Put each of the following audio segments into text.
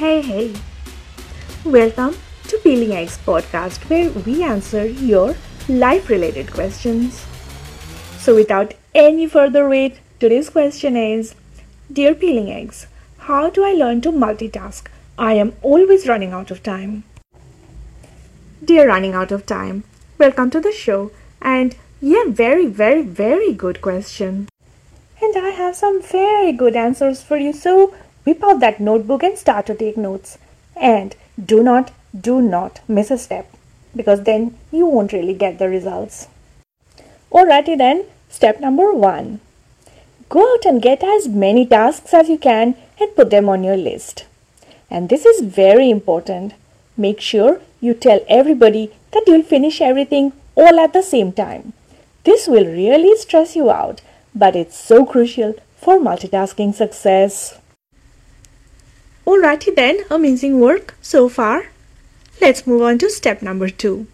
hey, hey. Welcome to Peeling Eggs podcast where we answer your life related questions. So, without any further wait, today's question is Dear Peeling Eggs, how do I learn to multitask? I am always running out of time. Dear Running Out of Time, welcome to the show. And yeah, very, very, very good question. And I have some very good answers for you. So whip out that notebook and start to take notes. And do not, do not miss a step because then you won't really get the results. Alrighty then, step number one. Go out and get as many tasks as you can and put them on your list. And this is very important. Make sure you tell everybody that you'll finish everything all at the same time. This will really stress you out, but it's so crucial for multitasking success. Alrighty then, amazing work so far. Let's move on to step number two.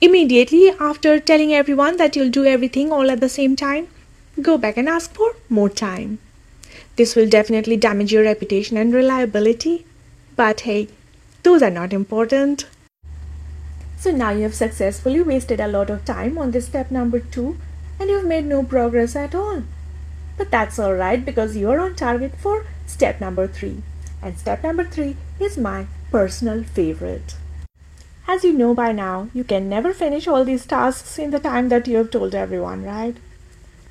Immediately after telling everyone that you'll do everything all at the same time, go back and ask for more time. This will definitely damage your reputation and reliability. But hey, those are not important. So now you have successfully wasted a lot of time on this step number two and you've made no progress at all. But that's alright because you're on target for step number three. And step number three is my personal favorite. As you know by now, you can never finish all these tasks in the time that you have told everyone, right?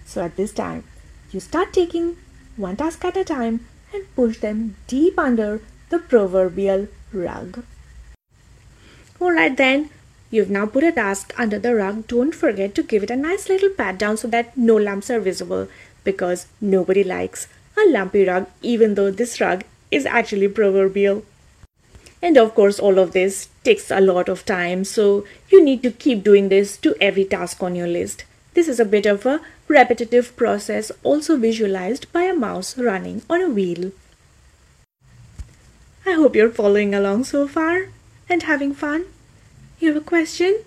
So at this time, you start taking one task at a time and push them deep under the proverbial rug. Alright then, you've now put a task under the rug. Don't forget to give it a nice little pat down so that no lumps are visible because nobody likes a lumpy rug even though this rug is actually proverbial. And of course, all of this takes a lot of time, so you need to keep doing this to every task on your list. This is a bit of a repetitive process, also visualized by a mouse running on a wheel. I hope you're following along so far and having fun. You have a question?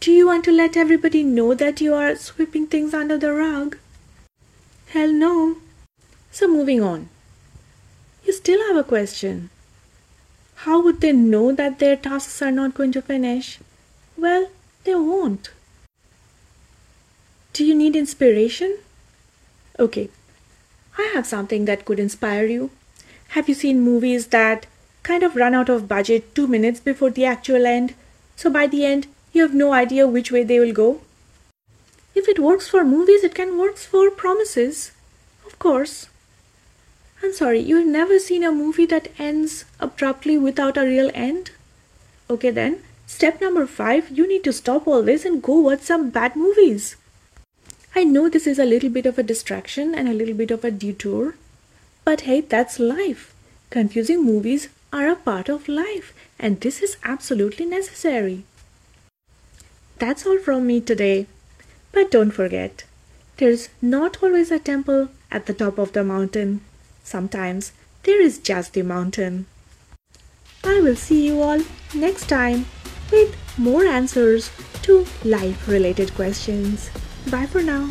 Do you want to let everybody know that you are sweeping things under the rug? Hell no. So, moving on. Still have a question. How would they know that their tasks are not going to finish? Well, they won't. Do you need inspiration? Okay, I have something that could inspire you. Have you seen movies that kind of run out of budget two minutes before the actual end. So by the end, you have no idea which way they will go. If it works for movies, it can work for promises. Of course. I'm sorry, you've never seen a movie that ends abruptly without a real end? Okay then, step number five, you need to stop all this and go watch some bad movies. I know this is a little bit of a distraction and a little bit of a detour, but hey, that's life. Confusing movies are a part of life, and this is absolutely necessary. That's all from me today. But don't forget, there's not always a temple at the top of the mountain. Sometimes there is just the mountain. I will see you all next time with more answers to life related questions. Bye for now.